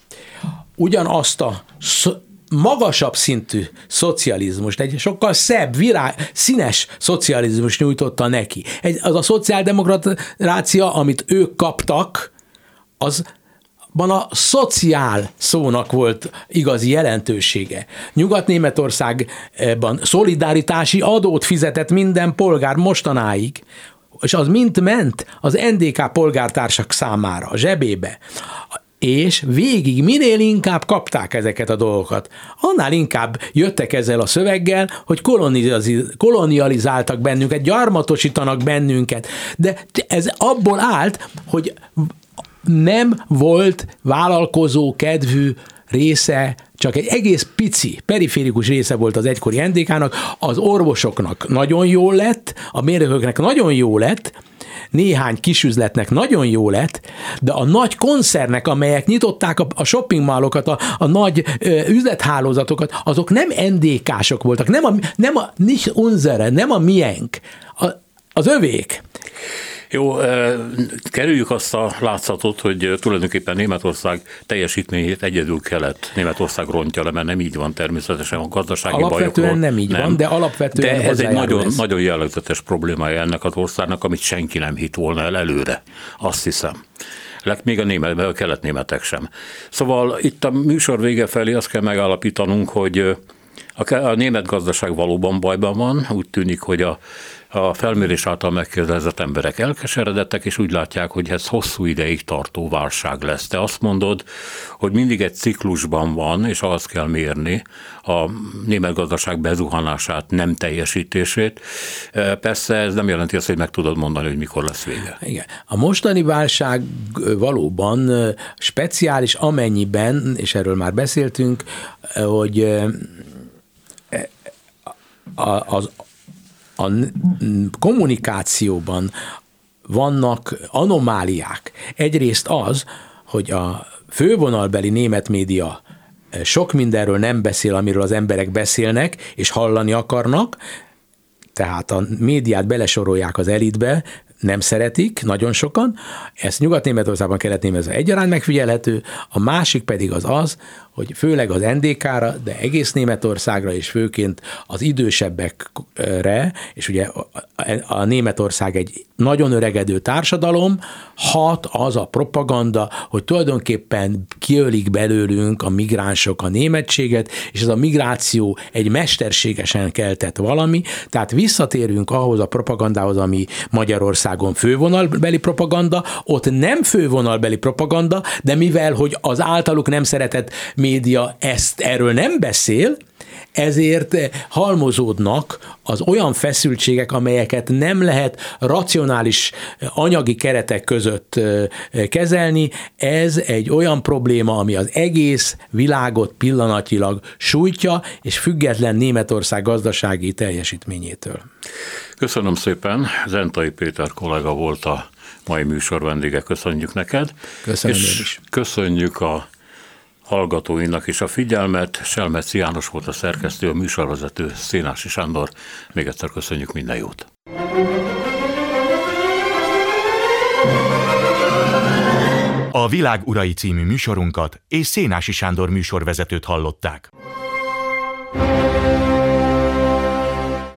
S3: Ugyanazt a sz- magasabb szintű szocializmust, egy sokkal szebb, virág, színes szocializmus nyújtotta neki. Egy, az a szociáldemokrácia, amit ők kaptak, az ban a szociál szónak volt igazi jelentősége. Nyugat-Németországban szolidaritási adót fizetett minden polgár mostanáig, és az mind ment az NDK polgártársak számára, a zsebébe. És végig minél inkább kapták ezeket a dolgokat, annál inkább jöttek ezzel a szöveggel, hogy kolonializáltak bennünket, gyarmatosítanak bennünket. De ez abból állt, hogy nem volt vállalkozó kedvű része, csak egy egész pici, periférikus része volt az egykori NDK-nak, az orvosoknak nagyon jó lett, a mérnököknek nagyon jó lett, néhány kisüzletnek nagyon jó lett, de a nagy koncernek, amelyek nyitották a, a a, a nagy ö, üzlethálózatokat, azok nem NDK-sok voltak, nem a, nem a nicht unsere, nem a miénk, a, az övék.
S2: Jó, kerüljük azt a látszatot, hogy tulajdonképpen Németország teljesítményét egyedül kelet Németország rontja le, mert nem így van természetesen a gazdasági
S3: alapvetően
S2: bajokról.
S3: nem így nem. van, de alapvetően
S2: De ez egy nagyon,
S3: ez.
S2: nagyon jellegzetes problémája ennek az országnak, amit senki nem hit volna el előre, azt hiszem még a, német, a kelet-németek sem. Szóval itt a műsor vége felé azt kell megállapítanunk, hogy A, a német gazdaság valóban bajban van, úgy tűnik, hogy a a felmérés által megkérdezett emberek elkeseredettek, és úgy látják, hogy ez hosszú ideig tartó válság lesz. Te azt mondod, hogy mindig egy ciklusban van, és azt kell mérni a német gazdaság bezuhanását, nem teljesítését. E, persze ez nem jelenti azt, hogy meg tudod mondani, hogy mikor lesz vége.
S3: Igen. A mostani válság valóban speciális, amennyiben, és erről már beszéltünk, hogy e, az a kommunikációban vannak anomáliák. Egyrészt az, hogy a fővonalbeli német média eh, sok mindenről nem beszél, amiről az emberek beszélnek, és hallani akarnak, tehát a médiát belesorolják az elitbe, nem szeretik, nagyon sokan, ezt Nyugat-Németországban, Kelet-Németországban egyaránt megfigyelhető, a másik pedig az az, hogy főleg az NDK-ra, de egész Németországra, és főként az idősebbekre, és ugye a Németország egy nagyon öregedő társadalom, hat az a propaganda, hogy tulajdonképpen kiölik belőlünk a migránsok a németséget, és ez a migráció egy mesterségesen keltett valami, tehát visszatérünk ahhoz a propagandához, ami Magyarországon fővonalbeli propaganda, ott nem fővonalbeli propaganda, de mivel, hogy az általuk nem szeretett média ezt erről nem beszél, ezért halmozódnak az olyan feszültségek, amelyeket nem lehet racionális anyagi keretek között kezelni. Ez egy olyan probléma, ami az egész világot pillanatilag sújtja, és független Németország gazdasági teljesítményétől.
S2: Köszönöm szépen. Zentai Péter kollega volt a mai műsor vendége. Köszönjük neked.
S3: Köszönöm
S2: és
S3: is.
S2: köszönjük a hallgatóinak is a figyelmet. Selmeci János volt a szerkesztő, a műsorvezető Szénási Sándor. Még egyszer köszönjük minden jót.
S1: A Világ Urai című műsorunkat és Szénási Sándor műsorvezetőt hallották.